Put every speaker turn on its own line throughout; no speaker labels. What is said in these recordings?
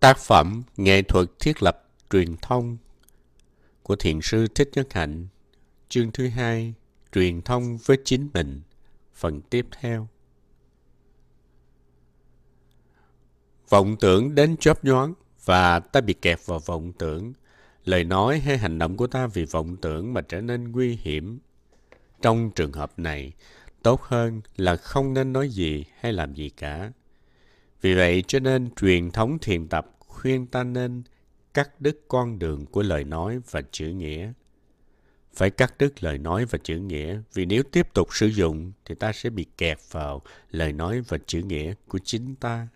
Tác phẩm Nghệ thuật thiết lập truyền thông của Thiền sư Thích Nhất Hạnh Chương thứ hai Truyền thông với chính mình Phần tiếp theo Vọng tưởng đến chóp nhoáng và ta bị kẹt vào vọng tưởng. Lời nói hay hành động của ta vì vọng tưởng mà trở nên nguy hiểm. Trong trường hợp này, tốt hơn là không nên nói gì hay làm gì cả. Vì vậy cho nên truyền thống thiền tập khuyên ta nên cắt đứt con đường của lời nói và chữ nghĩa. Phải cắt đứt lời nói và chữ nghĩa, vì nếu tiếp tục sử dụng thì ta sẽ bị kẹt vào lời nói và chữ nghĩa của chính ta.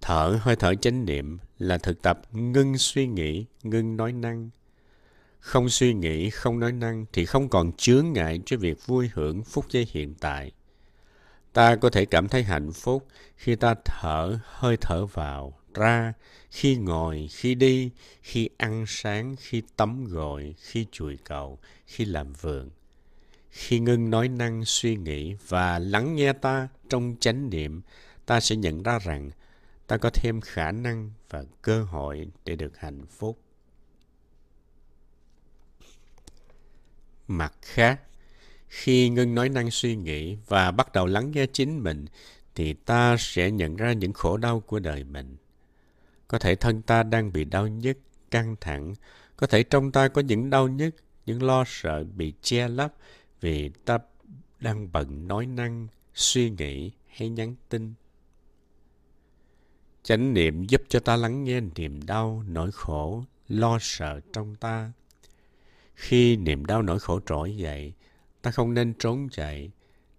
Thở hơi thở chánh niệm là thực tập ngưng suy nghĩ, ngưng nói năng. Không suy nghĩ, không nói năng thì không còn chướng ngại cho việc vui hưởng phút giây hiện tại. Ta có thể cảm thấy hạnh phúc khi ta thở hơi thở vào, ra, khi ngồi, khi đi, khi ăn sáng, khi tắm gội, khi chùi cầu, khi làm vườn. Khi ngưng nói năng suy nghĩ và lắng nghe ta trong chánh niệm, ta sẽ nhận ra rằng ta có thêm khả năng và cơ hội để được hạnh phúc. Mặt khác, khi ngưng nói năng suy nghĩ và bắt đầu lắng nghe chính mình, thì ta sẽ nhận ra những khổ đau của đời mình. Có thể thân ta đang bị đau nhức, căng thẳng. Có thể trong ta có những đau nhức, những lo sợ bị che lấp vì ta đang bận nói năng, suy nghĩ hay nhắn tin. Chánh niệm giúp cho ta lắng nghe niềm đau, nỗi khổ, lo sợ trong ta. Khi niềm đau nỗi khổ trỗi dậy, ta không nên trốn chạy.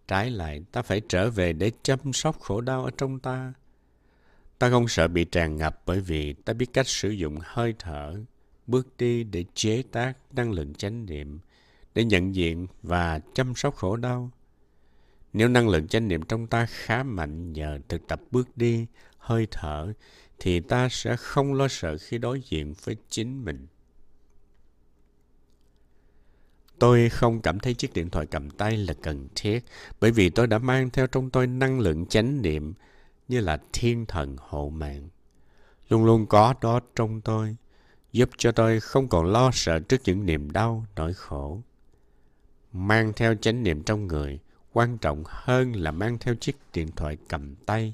Trái lại, ta phải trở về để chăm sóc khổ đau ở trong ta. Ta không sợ bị tràn ngập bởi vì ta biết cách sử dụng hơi thở, bước đi để chế tác năng lượng chánh niệm, để nhận diện và chăm sóc khổ đau. Nếu năng lượng chánh niệm trong ta khá mạnh nhờ thực tập bước đi, hơi thở, thì ta sẽ không lo sợ khi đối diện với chính mình. Tôi không cảm thấy chiếc điện thoại cầm tay là cần thiết bởi vì tôi đã mang theo trong tôi năng lượng chánh niệm như là thiên thần hộ mạng. Luôn luôn có đó trong tôi, giúp cho tôi không còn lo sợ trước những niềm đau, nỗi khổ. Mang theo chánh niệm trong người quan trọng hơn là mang theo chiếc điện thoại cầm tay.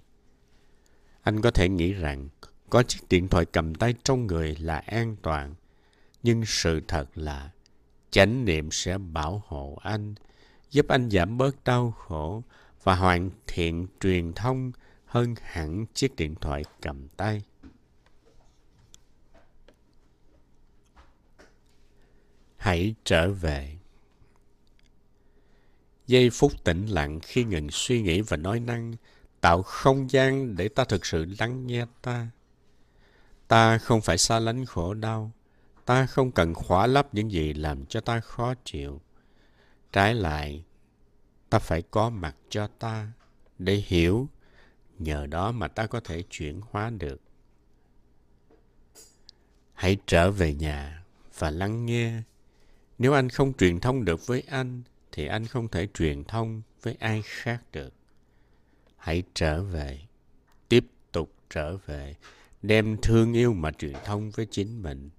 Anh có thể nghĩ rằng có chiếc điện thoại cầm tay trong người là an toàn, nhưng sự thật là chánh niệm sẽ bảo hộ anh, giúp anh giảm bớt đau khổ và hoàn thiện truyền thông hơn hẳn chiếc điện thoại cầm tay. Hãy trở về. Giây phút tĩnh lặng khi ngừng suy nghĩ và nói năng, tạo không gian để ta thực sự lắng nghe ta. Ta không phải xa lánh khổ đau, ta không cần khóa lấp những gì làm cho ta khó chịu. Trái lại, ta phải có mặt cho ta để hiểu nhờ đó mà ta có thể chuyển hóa được. Hãy trở về nhà và lắng nghe. Nếu anh không truyền thông được với anh thì anh không thể truyền thông với ai khác được. Hãy trở về tiếp tục trở về đem thương yêu mà truyền thông với chính mình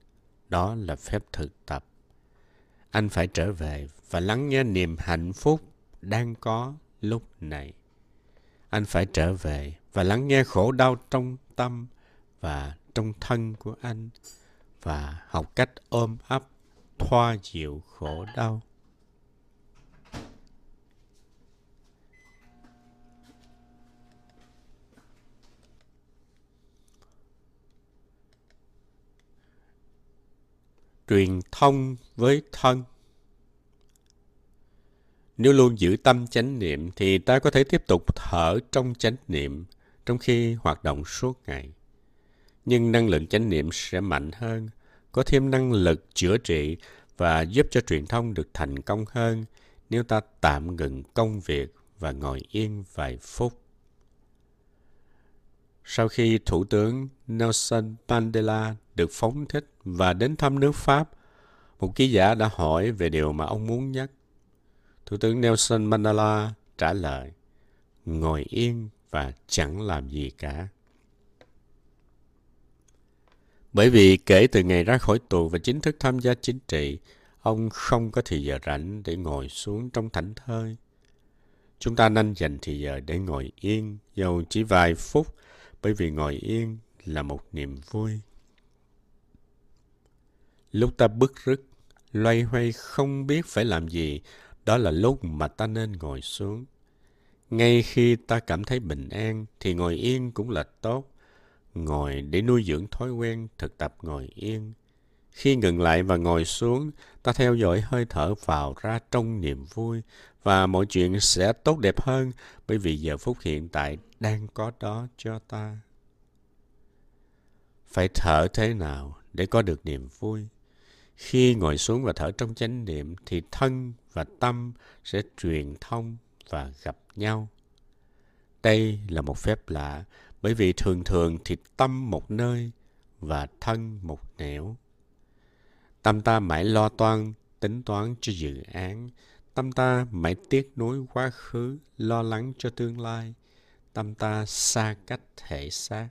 đó là phép thực tập. Anh phải trở về và lắng nghe niềm hạnh phúc đang có lúc này. Anh phải trở về và lắng nghe khổ đau trong tâm và trong thân của anh và học cách ôm ấp, thoa dịu khổ đau. Truyền thông với thân nếu luôn giữ tâm chánh niệm thì ta có thể tiếp tục thở trong chánh niệm trong khi hoạt động suốt ngày. Nhưng năng lượng chánh niệm sẽ mạnh hơn, có thêm năng lực chữa trị và giúp cho truyền thông được thành công hơn nếu ta tạm ngừng công việc và ngồi yên vài phút. Sau khi Thủ tướng Nelson Mandela được phóng thích và đến thăm nước Pháp, một ký giả đã hỏi về điều mà ông muốn nhắc Thủ tướng Nelson Mandela trả lời, ngồi yên và chẳng làm gì cả. Bởi vì kể từ ngày ra khỏi tù và chính thức tham gia chính trị, ông không có thời giờ rảnh để ngồi xuống trong thảnh thơi. Chúng ta nên dành thời giờ để ngồi yên, dầu chỉ vài phút, bởi vì ngồi yên là một niềm vui. Lúc ta bức rứt, loay hoay không biết phải làm gì, đó là lúc mà ta nên ngồi xuống. Ngay khi ta cảm thấy bình an thì ngồi yên cũng là tốt. Ngồi để nuôi dưỡng thói quen thực tập ngồi yên. Khi ngừng lại và ngồi xuống, ta theo dõi hơi thở vào ra trong niềm vui và mọi chuyện sẽ tốt đẹp hơn bởi vì giờ phút hiện tại đang có đó cho ta. Phải thở thế nào để có được niềm vui? Khi ngồi xuống và thở trong chánh niệm thì thân và tâm sẽ truyền thông và gặp nhau. Đây là một phép lạ bởi vì thường thường thì tâm một nơi và thân một nẻo. Tâm ta mãi lo toan, tính toán cho dự án. Tâm ta mãi tiếc nuối quá khứ, lo lắng cho tương lai. Tâm ta xa cách thể xác.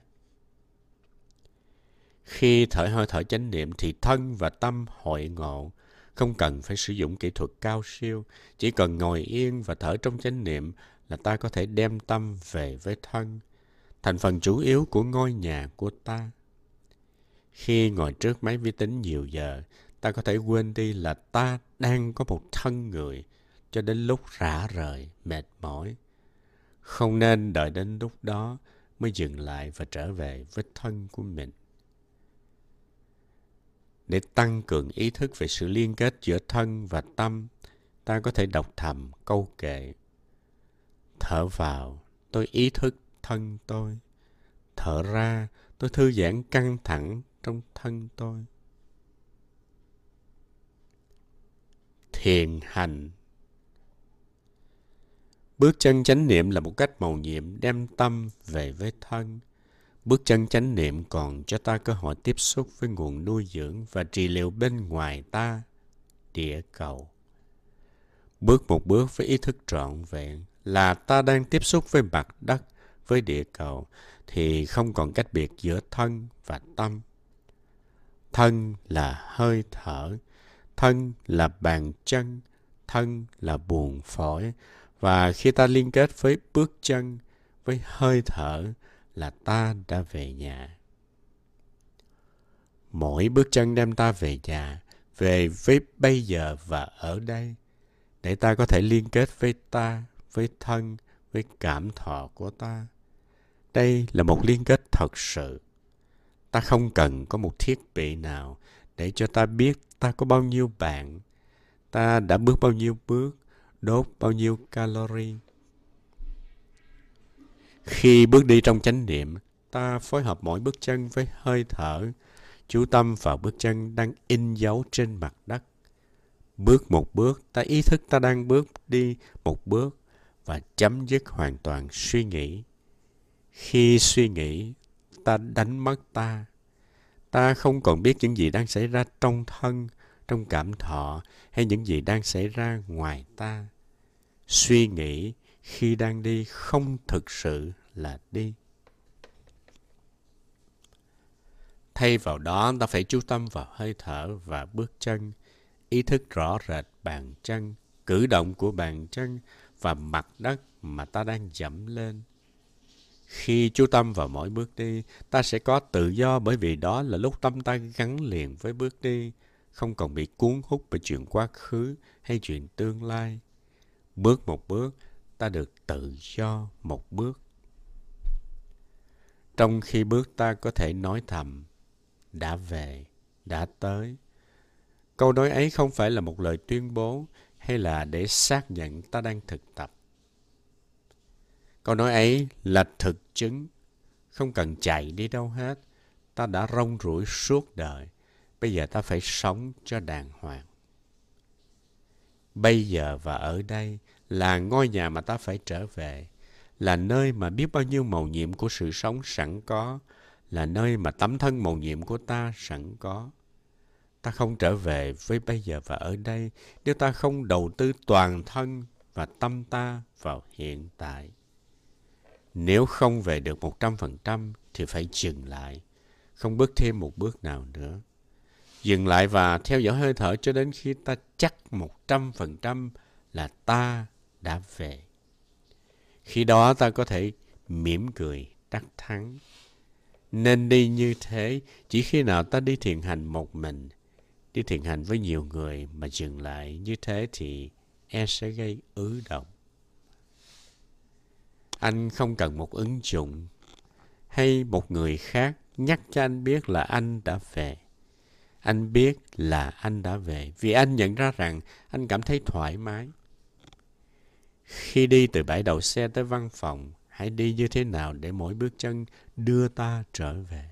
Khi thở hơi thở chánh niệm thì thân và tâm hội ngộ, không cần phải sử dụng kỹ thuật cao siêu, chỉ cần ngồi yên và thở trong chánh niệm là ta có thể đem tâm về với thân, thành phần chủ yếu của ngôi nhà của ta. Khi ngồi trước máy vi tính nhiều giờ, ta có thể quên đi là ta đang có một thân người cho đến lúc rã rời, mệt mỏi. Không nên đợi đến lúc đó mới dừng lại và trở về với thân của mình để tăng cường ý thức về sự liên kết giữa thân và tâm, ta có thể đọc thầm câu kệ, thở vào, tôi ý thức thân tôi. Thở ra, tôi thư giãn căng thẳng trong thân tôi. Thiền hành. Bước chân chánh niệm là một cách màu nhiệm đem tâm về với thân. Bước chân chánh niệm còn cho ta cơ hội tiếp xúc với nguồn nuôi dưỡng và trị liệu bên ngoài ta, địa cầu. Bước một bước với ý thức trọn vẹn là ta đang tiếp xúc với mặt đất, với địa cầu, thì không còn cách biệt giữa thân và tâm. Thân là hơi thở, thân là bàn chân, thân là buồn phổi. Và khi ta liên kết với bước chân, với hơi thở, là ta đã về nhà. Mỗi bước chân đem ta về nhà, về với bây giờ và ở đây, để ta có thể liên kết với ta, với thân, với cảm thọ của ta. Đây là một liên kết thật sự. Ta không cần có một thiết bị nào để cho ta biết ta có bao nhiêu bạn, ta đã bước bao nhiêu bước, đốt bao nhiêu calorie, khi bước đi trong chánh niệm, ta phối hợp mỗi bước chân với hơi thở, chú tâm vào bước chân đang in dấu trên mặt đất. Bước một bước, ta ý thức ta đang bước đi một bước và chấm dứt hoàn toàn suy nghĩ. Khi suy nghĩ, ta đánh mất ta. Ta không còn biết những gì đang xảy ra trong thân, trong cảm thọ hay những gì đang xảy ra ngoài ta. Suy nghĩ khi đang đi không thực sự là đi. Thay vào đó, ta phải chú tâm vào hơi thở và bước chân, ý thức rõ rệt bàn chân, cử động của bàn chân và mặt đất mà ta đang dẫm lên. Khi chú tâm vào mỗi bước đi, ta sẽ có tự do bởi vì đó là lúc tâm ta gắn liền với bước đi, không còn bị cuốn hút bởi chuyện quá khứ hay chuyện tương lai. Bước một bước, ta được tự do một bước. Trong khi bước ta có thể nói thầm, đã về, đã tới. Câu nói ấy không phải là một lời tuyên bố hay là để xác nhận ta đang thực tập. Câu nói ấy là thực chứng, không cần chạy đi đâu hết. Ta đã rong ruổi suốt đời, bây giờ ta phải sống cho đàng hoàng. Bây giờ và ở đây là ngôi nhà mà ta phải trở về là nơi mà biết bao nhiêu màu nhiệm của sự sống sẵn có, là nơi mà tấm thân màu nhiệm của ta sẵn có. Ta không trở về với bây giờ và ở đây nếu ta không đầu tư toàn thân và tâm ta vào hiện tại. Nếu không về được một trăm phần trăm thì phải dừng lại. không bước thêm một bước nào nữa. Dừng lại và theo dõi hơi thở cho đến khi ta chắc một trăm phần trăm là ta đã về. Khi đó ta có thể mỉm cười, đắc thắng. Nên đi như thế, chỉ khi nào ta đi thiền hành một mình. Đi thiền hành với nhiều người mà dừng lại như thế thì e sẽ gây ứ động. Anh không cần một ứng dụng hay một người khác nhắc cho anh biết là anh đã về. Anh biết là anh đã về, vì anh nhận ra rằng anh cảm thấy thoải mái. Khi đi từ bãi đậu xe tới văn phòng, hãy đi như thế nào để mỗi bước chân đưa ta trở về.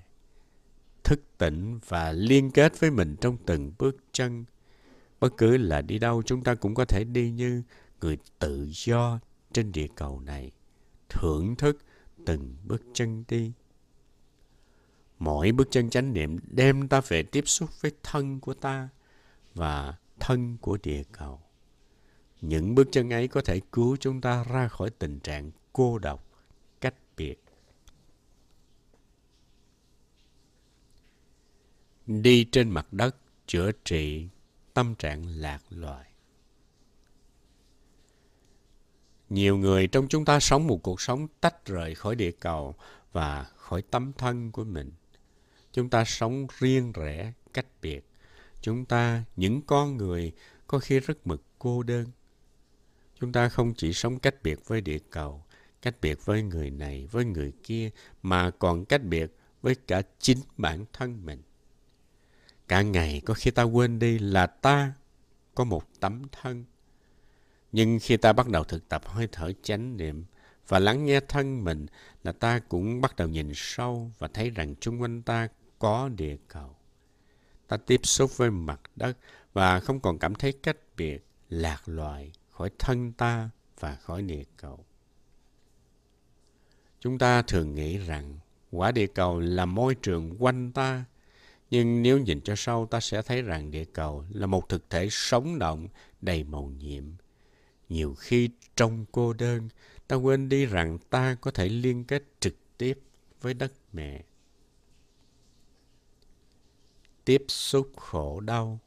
Thức tỉnh và liên kết với mình trong từng bước chân. Bất cứ là đi đâu chúng ta cũng có thể đi như người tự do trên địa cầu này. Thưởng thức từng bước chân đi. Mỗi bước chân chánh niệm đem ta về tiếp xúc với thân của ta và thân của địa cầu. Những bước chân ấy có thể cứu chúng ta ra khỏi tình trạng cô độc, cách biệt. Đi trên mặt đất chữa trị tâm trạng lạc loài. Nhiều người trong chúng ta sống một cuộc sống tách rời khỏi địa cầu và khỏi tấm thân của mình. Chúng ta sống riêng rẽ, cách biệt. Chúng ta, những con người, có khi rất mực cô đơn. Chúng ta không chỉ sống cách biệt với địa cầu, cách biệt với người này, với người kia, mà còn cách biệt với cả chính bản thân mình. Cả ngày có khi ta quên đi là ta có một tấm thân. Nhưng khi ta bắt đầu thực tập hơi thở chánh niệm và lắng nghe thân mình là ta cũng bắt đầu nhìn sâu và thấy rằng chung quanh ta có địa cầu. Ta tiếp xúc với mặt đất và không còn cảm thấy cách biệt, lạc loài khỏi thân ta và khỏi địa cầu. Chúng ta thường nghĩ rằng quả địa cầu là môi trường quanh ta, nhưng nếu nhìn cho sâu ta sẽ thấy rằng địa cầu là một thực thể sống động đầy màu nhiệm. Nhiều khi trong cô đơn, ta quên đi rằng ta có thể liên kết trực tiếp với đất mẹ tiếp xúc khổ đau.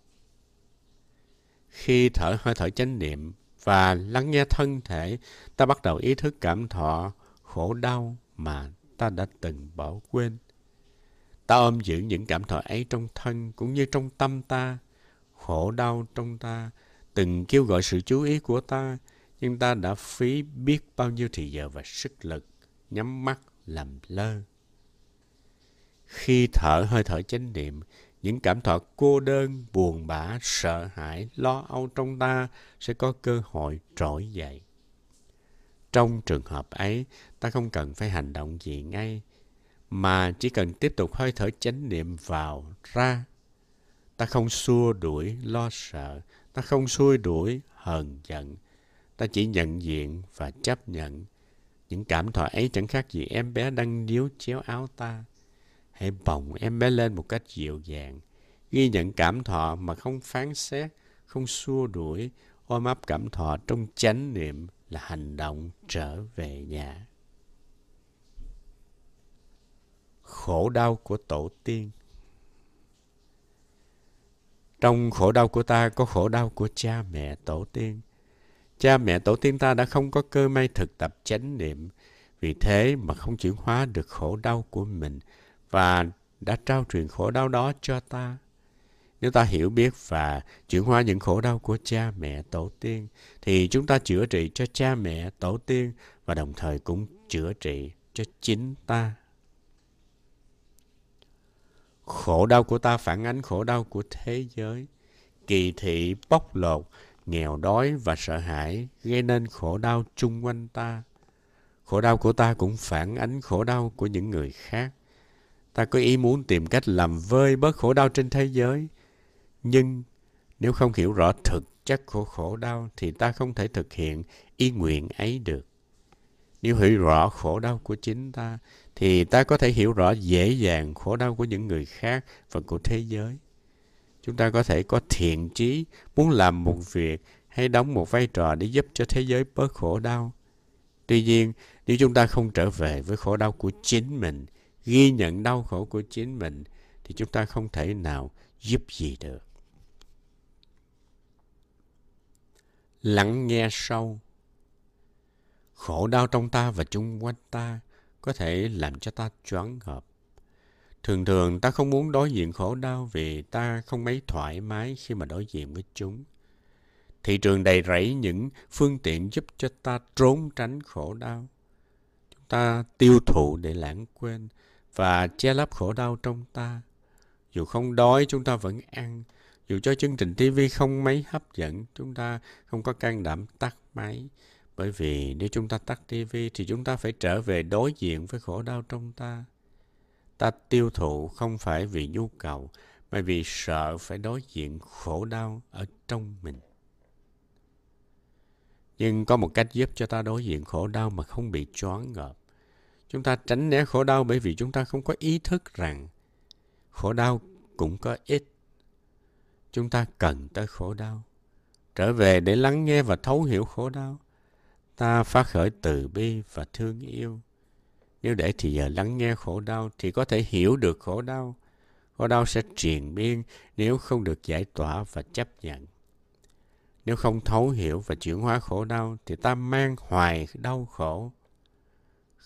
Khi thở hơi thở chánh niệm và lắng nghe thân thể, ta bắt đầu ý thức cảm thọ khổ đau mà ta đã từng bỏ quên. Ta ôm giữ những cảm thọ ấy trong thân cũng như trong tâm ta, khổ đau trong ta, từng kêu gọi sự chú ý của ta, nhưng ta đã phí biết bao nhiêu thời giờ và sức lực, nhắm mắt làm lơ. Khi thở hơi thở chánh niệm, những cảm thọ cô đơn, buồn bã, sợ hãi, lo âu trong ta sẽ có cơ hội trỗi dậy. Trong trường hợp ấy, ta không cần phải hành động gì ngay, mà chỉ cần tiếp tục hơi thở chánh niệm vào, ra. Ta không xua đuổi lo sợ, ta không xua đuổi hờn giận. Ta chỉ nhận diện và chấp nhận. Những cảm thọ ấy chẳng khác gì em bé đang níu chéo áo ta Hãy bồng em bé lên một cách dịu dàng, ghi nhận cảm thọ mà không phán xét, không xua đuổi, ôm ấp cảm thọ trong chánh niệm là hành động trở về nhà. Khổ đau của tổ tiên. Trong khổ đau của ta có khổ đau của cha mẹ tổ tiên. Cha mẹ tổ tiên ta đã không có cơ may thực tập chánh niệm, vì thế mà không chuyển hóa được khổ đau của mình và đã trao truyền khổ đau đó cho ta. Nếu ta hiểu biết và chuyển hóa những khổ đau của cha mẹ tổ tiên, thì chúng ta chữa trị cho cha mẹ tổ tiên và đồng thời cũng chữa trị cho chính ta. Khổ đau của ta phản ánh khổ đau của thế giới. Kỳ thị, bóc lột, nghèo đói và sợ hãi gây nên khổ đau chung quanh ta. Khổ đau của ta cũng phản ánh khổ đau của những người khác. Ta có ý muốn tìm cách làm vơi bớt khổ đau trên thế giới. Nhưng nếu không hiểu rõ thực chất của khổ đau thì ta không thể thực hiện ý nguyện ấy được. Nếu hiểu rõ khổ đau của chính ta thì ta có thể hiểu rõ dễ dàng khổ đau của những người khác và của thế giới. Chúng ta có thể có thiện chí muốn làm một việc hay đóng một vai trò để giúp cho thế giới bớt khổ đau. Tuy nhiên, nếu chúng ta không trở về với khổ đau của chính mình, ghi nhận đau khổ của chính mình, thì chúng ta không thể nào giúp gì được. Lắng nghe sâu. Khổ đau trong ta và chung quanh ta có thể làm cho ta choáng ngợp. Thường thường ta không muốn đối diện khổ đau vì ta không mấy thoải mái khi mà đối diện với chúng. Thị trường đầy rẫy những phương tiện giúp cho ta trốn tránh khổ đau. Chúng ta tiêu thụ để lãng quên và che lấp khổ đau trong ta. Dù không đói chúng ta vẫn ăn. Dù cho chương trình TV không mấy hấp dẫn, chúng ta không có can đảm tắt máy. Bởi vì nếu chúng ta tắt TV thì chúng ta phải trở về đối diện với khổ đau trong ta. Ta tiêu thụ không phải vì nhu cầu, mà vì sợ phải đối diện khổ đau ở trong mình. Nhưng có một cách giúp cho ta đối diện khổ đau mà không bị choáng ngợp. Chúng ta tránh né khổ đau bởi vì chúng ta không có ý thức rằng khổ đau cũng có ích. Chúng ta cần tới khổ đau. Trở về để lắng nghe và thấu hiểu khổ đau. Ta phát khởi từ bi và thương yêu. Nếu để thì giờ lắng nghe khổ đau thì có thể hiểu được khổ đau. Khổ đau sẽ triền miên nếu không được giải tỏa và chấp nhận. Nếu không thấu hiểu và chuyển hóa khổ đau thì ta mang hoài đau khổ.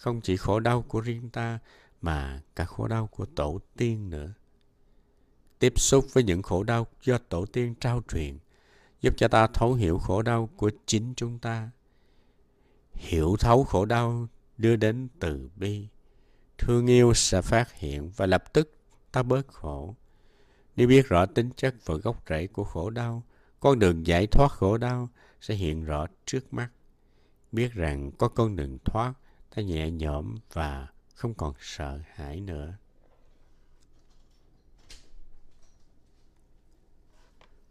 Không chỉ khổ đau của riêng ta mà cả khổ đau của tổ tiên nữa. Tiếp xúc với những khổ đau do tổ tiên trao truyền giúp cho ta thấu hiểu khổ đau của chính chúng ta. Hiểu thấu khổ đau đưa đến từ bi. Thương yêu sẽ phát hiện và lập tức ta bớt khổ. Nếu biết rõ tính chất và gốc rễ của khổ đau, con đường giải thoát khổ đau sẽ hiện rõ trước mắt. Biết rằng có con đường thoát, ta nhẹ nhõm và không còn sợ hãi nữa.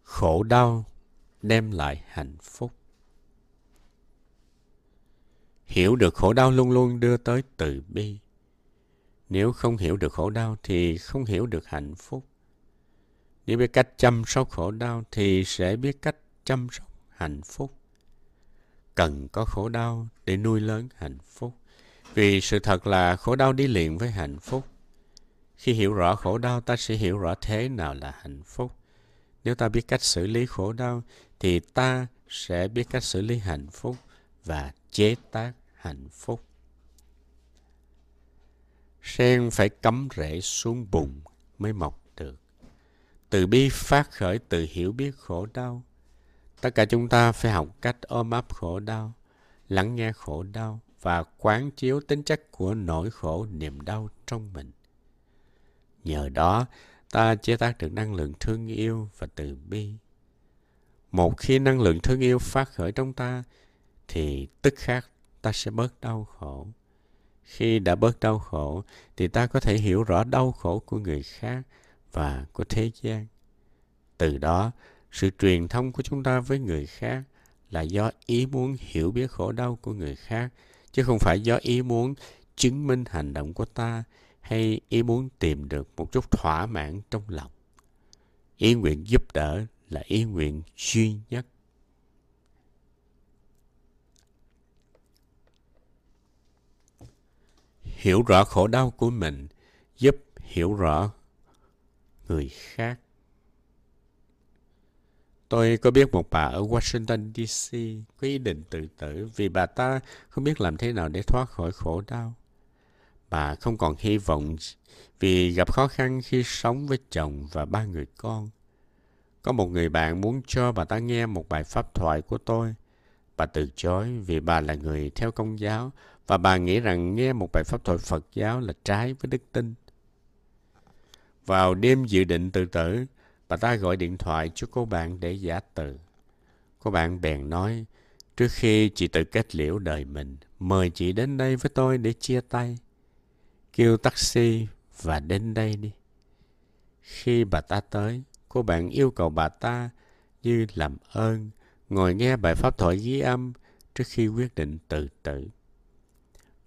Khổ đau đem lại hạnh phúc. Hiểu được khổ đau luôn luôn đưa tới từ bi. Nếu không hiểu được khổ đau thì không hiểu được hạnh phúc. Nếu biết cách chăm sóc khổ đau thì sẽ biết cách chăm sóc hạnh phúc. Cần có khổ đau để nuôi lớn hạnh phúc. Vì sự thật là khổ đau đi liền với hạnh phúc. Khi hiểu rõ khổ đau, ta sẽ hiểu rõ thế nào là hạnh phúc. Nếu ta biết cách xử lý khổ đau, thì ta sẽ biết cách xử lý hạnh phúc và chế tác hạnh phúc. Sen phải cắm rễ xuống bùn mới mọc được. Từ bi phát khởi từ hiểu biết khổ đau. Tất cả chúng ta phải học cách ôm ấp khổ đau, lắng nghe khổ đau và quán chiếu tính chất của nỗi khổ niềm đau trong mình. Nhờ đó, ta chế tác được năng lượng thương yêu và từ bi. Một khi năng lượng thương yêu phát khởi trong ta, thì tức khắc ta sẽ bớt đau khổ. Khi đã bớt đau khổ, thì ta có thể hiểu rõ đau khổ của người khác và của thế gian. Từ đó, sự truyền thông của chúng ta với người khác là do ý muốn hiểu biết khổ đau của người khác, chứ không phải do ý muốn chứng minh hành động của ta hay ý muốn tìm được một chút thỏa mãn trong lòng. Ý nguyện giúp đỡ là ý nguyện duy nhất. Hiểu rõ khổ đau của mình giúp hiểu rõ người khác. Tôi có biết một bà ở Washington DC có ý định tự tử vì bà ta không biết làm thế nào để thoát khỏi khổ đau. Bà không còn hy vọng vì gặp khó khăn khi sống với chồng và ba người con. Có một người bạn muốn cho bà ta nghe một bài pháp thoại của tôi. Bà từ chối vì bà là người theo công giáo và bà nghĩ rằng nghe một bài pháp thoại Phật giáo là trái với đức tin. Vào đêm dự định tự tử, bà ta gọi điện thoại cho cô bạn để giả từ. Cô bạn bèn nói, trước khi chị tự kết liễu đời mình, mời chị đến đây với tôi để chia tay. Kêu taxi và đến đây đi. Khi bà ta tới, cô bạn yêu cầu bà ta như làm ơn ngồi nghe bài pháp thoại ghi âm trước khi quyết định tự tử.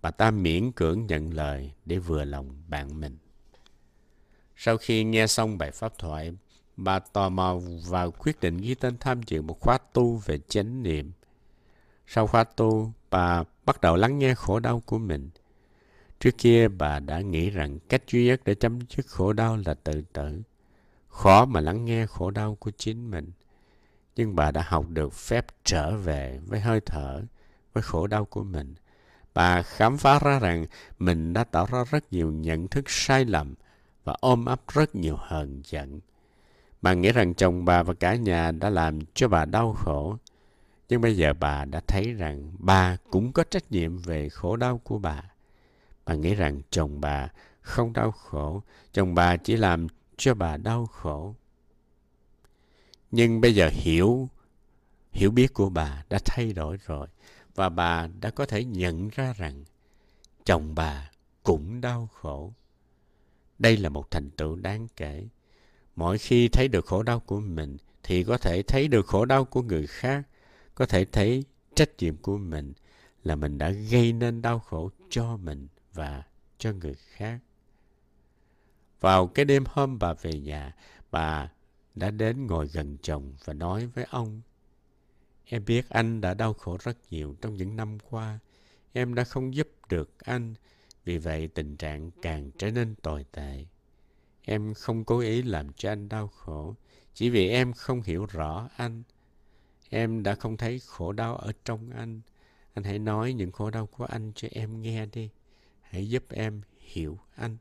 Bà ta miễn cưỡng nhận lời để vừa lòng bạn mình. Sau khi nghe xong bài pháp thoại, bà tò mò và quyết định ghi tên tham dự một khóa tu về chánh niệm. Sau khóa tu, bà bắt đầu lắng nghe khổ đau của mình – Trước kia bà đã nghĩ rằng cách duy nhất để chấm dứt khổ đau là tự tử. Khó mà lắng nghe khổ đau của chính mình. Nhưng bà đã học được phép trở về với hơi thở, với khổ đau của mình. Bà khám phá ra rằng mình đã tạo ra rất nhiều nhận thức sai lầm và ôm ấp rất nhiều hờn giận. Bà nghĩ rằng chồng bà và cả nhà đã làm cho bà đau khổ. Nhưng bây giờ bà đã thấy rằng bà cũng có trách nhiệm về khổ đau của bà. Bà nghĩ rằng chồng bà không đau khổ, chồng bà chỉ làm cho bà đau khổ. Nhưng bây giờ hiểu hiểu biết của bà đã thay đổi rồi và bà đã có thể nhận ra rằng chồng bà cũng đau khổ. Đây là một thành tựu đáng kể. Mỗi khi thấy được khổ đau của mình thì có thể thấy được khổ đau của người khác, có thể thấy trách nhiệm của mình là mình đã gây nên đau khổ cho mình và cho người khác. Vào cái đêm hôm bà về nhà, bà đã đến ngồi gần chồng và nói với ông Em biết anh đã đau khổ rất nhiều trong những năm qua. Em đã không giúp được anh, vì vậy tình trạng càng trở nên tồi tệ. Em không cố ý làm cho anh đau khổ, chỉ vì em không hiểu rõ anh. Em đã không thấy khổ đau ở trong anh. Anh hãy nói những khổ đau của anh cho em nghe đi. Hãy giúp em hiểu anh.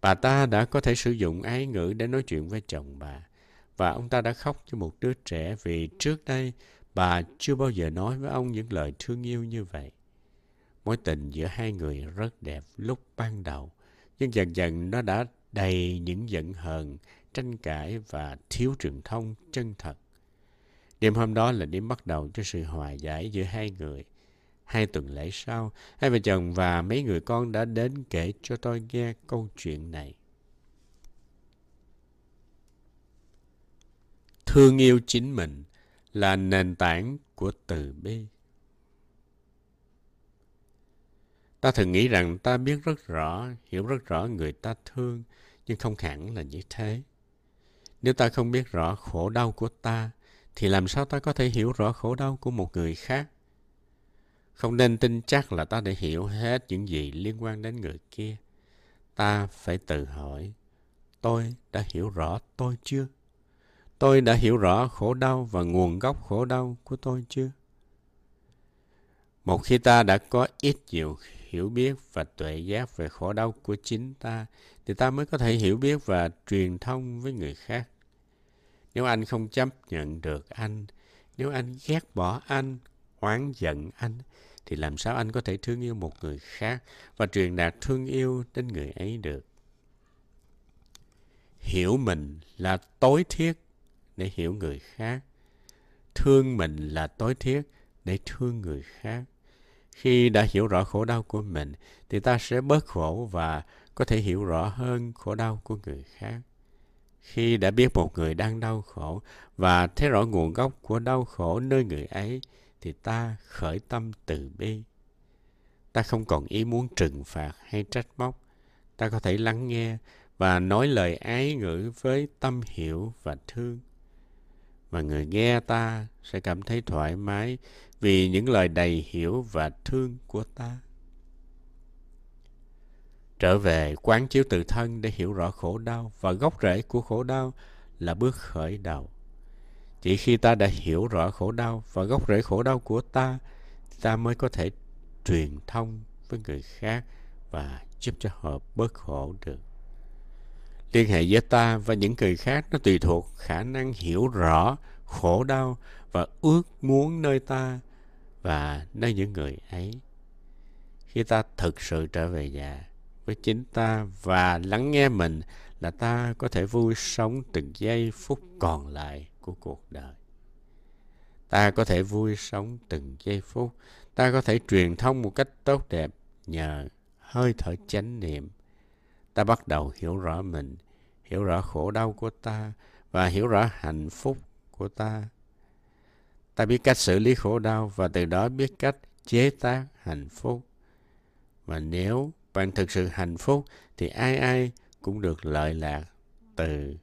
Bà ta đã có thể sử dụng ái ngữ để nói chuyện với chồng bà. Và ông ta đã khóc cho một đứa trẻ vì trước đây bà chưa bao giờ nói với ông những lời thương yêu như vậy. Mối tình giữa hai người rất đẹp lúc ban đầu, nhưng dần dần nó đã đầy những giận hờn, tranh cãi và thiếu truyền thông chân thật. Đêm hôm đó là điểm bắt đầu cho sự hòa giải giữa hai người. Hai tuần lễ sau, hai vợ chồng và mấy người con đã đến kể cho tôi nghe câu chuyện này. Thương yêu chính mình là nền tảng của từ bi. Ta thường nghĩ rằng ta biết rất rõ, hiểu rất rõ người ta thương, nhưng không hẳn là như thế. Nếu ta không biết rõ khổ đau của ta, thì làm sao ta có thể hiểu rõ khổ đau của một người khác? Không nên tin chắc là ta đã hiểu hết những gì liên quan đến người kia. Ta phải tự hỏi, tôi đã hiểu rõ tôi chưa? Tôi đã hiểu rõ khổ đau và nguồn gốc khổ đau của tôi chưa? Một khi ta đã có ít nhiều hiểu biết và tuệ giác về khổ đau của chính ta, thì ta mới có thể hiểu biết và truyền thông với người khác. Nếu anh không chấp nhận được anh, nếu anh ghét bỏ anh, oán giận anh, thì làm sao anh có thể thương yêu một người khác và truyền đạt thương yêu đến người ấy được? Hiểu mình là tối thiết để hiểu người khác. Thương mình là tối thiết để thương người khác. Khi đã hiểu rõ khổ đau của mình, thì ta sẽ bớt khổ và có thể hiểu rõ hơn khổ đau của người khác. Khi đã biết một người đang đau khổ và thấy rõ nguồn gốc của đau khổ nơi người ấy, thì ta khởi tâm từ bi. Ta không còn ý muốn trừng phạt hay trách móc. Ta có thể lắng nghe và nói lời ái ngữ với tâm hiểu và thương và người nghe ta sẽ cảm thấy thoải mái vì những lời đầy hiểu và thương của ta. Trở về quán chiếu tự thân để hiểu rõ khổ đau và gốc rễ của khổ đau là bước khởi đầu. Chỉ khi ta đã hiểu rõ khổ đau và gốc rễ khổ đau của ta, ta mới có thể truyền thông với người khác và giúp cho họ bớt khổ được. Liên hệ giữa ta và những người khác nó tùy thuộc khả năng hiểu rõ khổ đau và ước muốn nơi ta và nơi những người ấy. Khi ta thực sự trở về nhà với chính ta và lắng nghe mình là ta có thể vui sống từng giây phút còn lại của cuộc đời. Ta có thể vui sống từng giây phút. Ta có thể truyền thông một cách tốt đẹp nhờ hơi thở chánh niệm. Ta bắt đầu hiểu rõ mình, hiểu rõ khổ đau của ta và hiểu rõ hạnh phúc của ta. Ta biết cách xử lý khổ đau và từ đó biết cách chế tác hạnh phúc. Và nếu bạn thực sự hạnh phúc, thì ai ai cũng được lợi lạc từ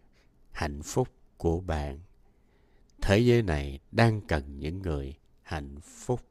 hạnh phúc của bạn. Thế giới này đang cần những người hạnh phúc.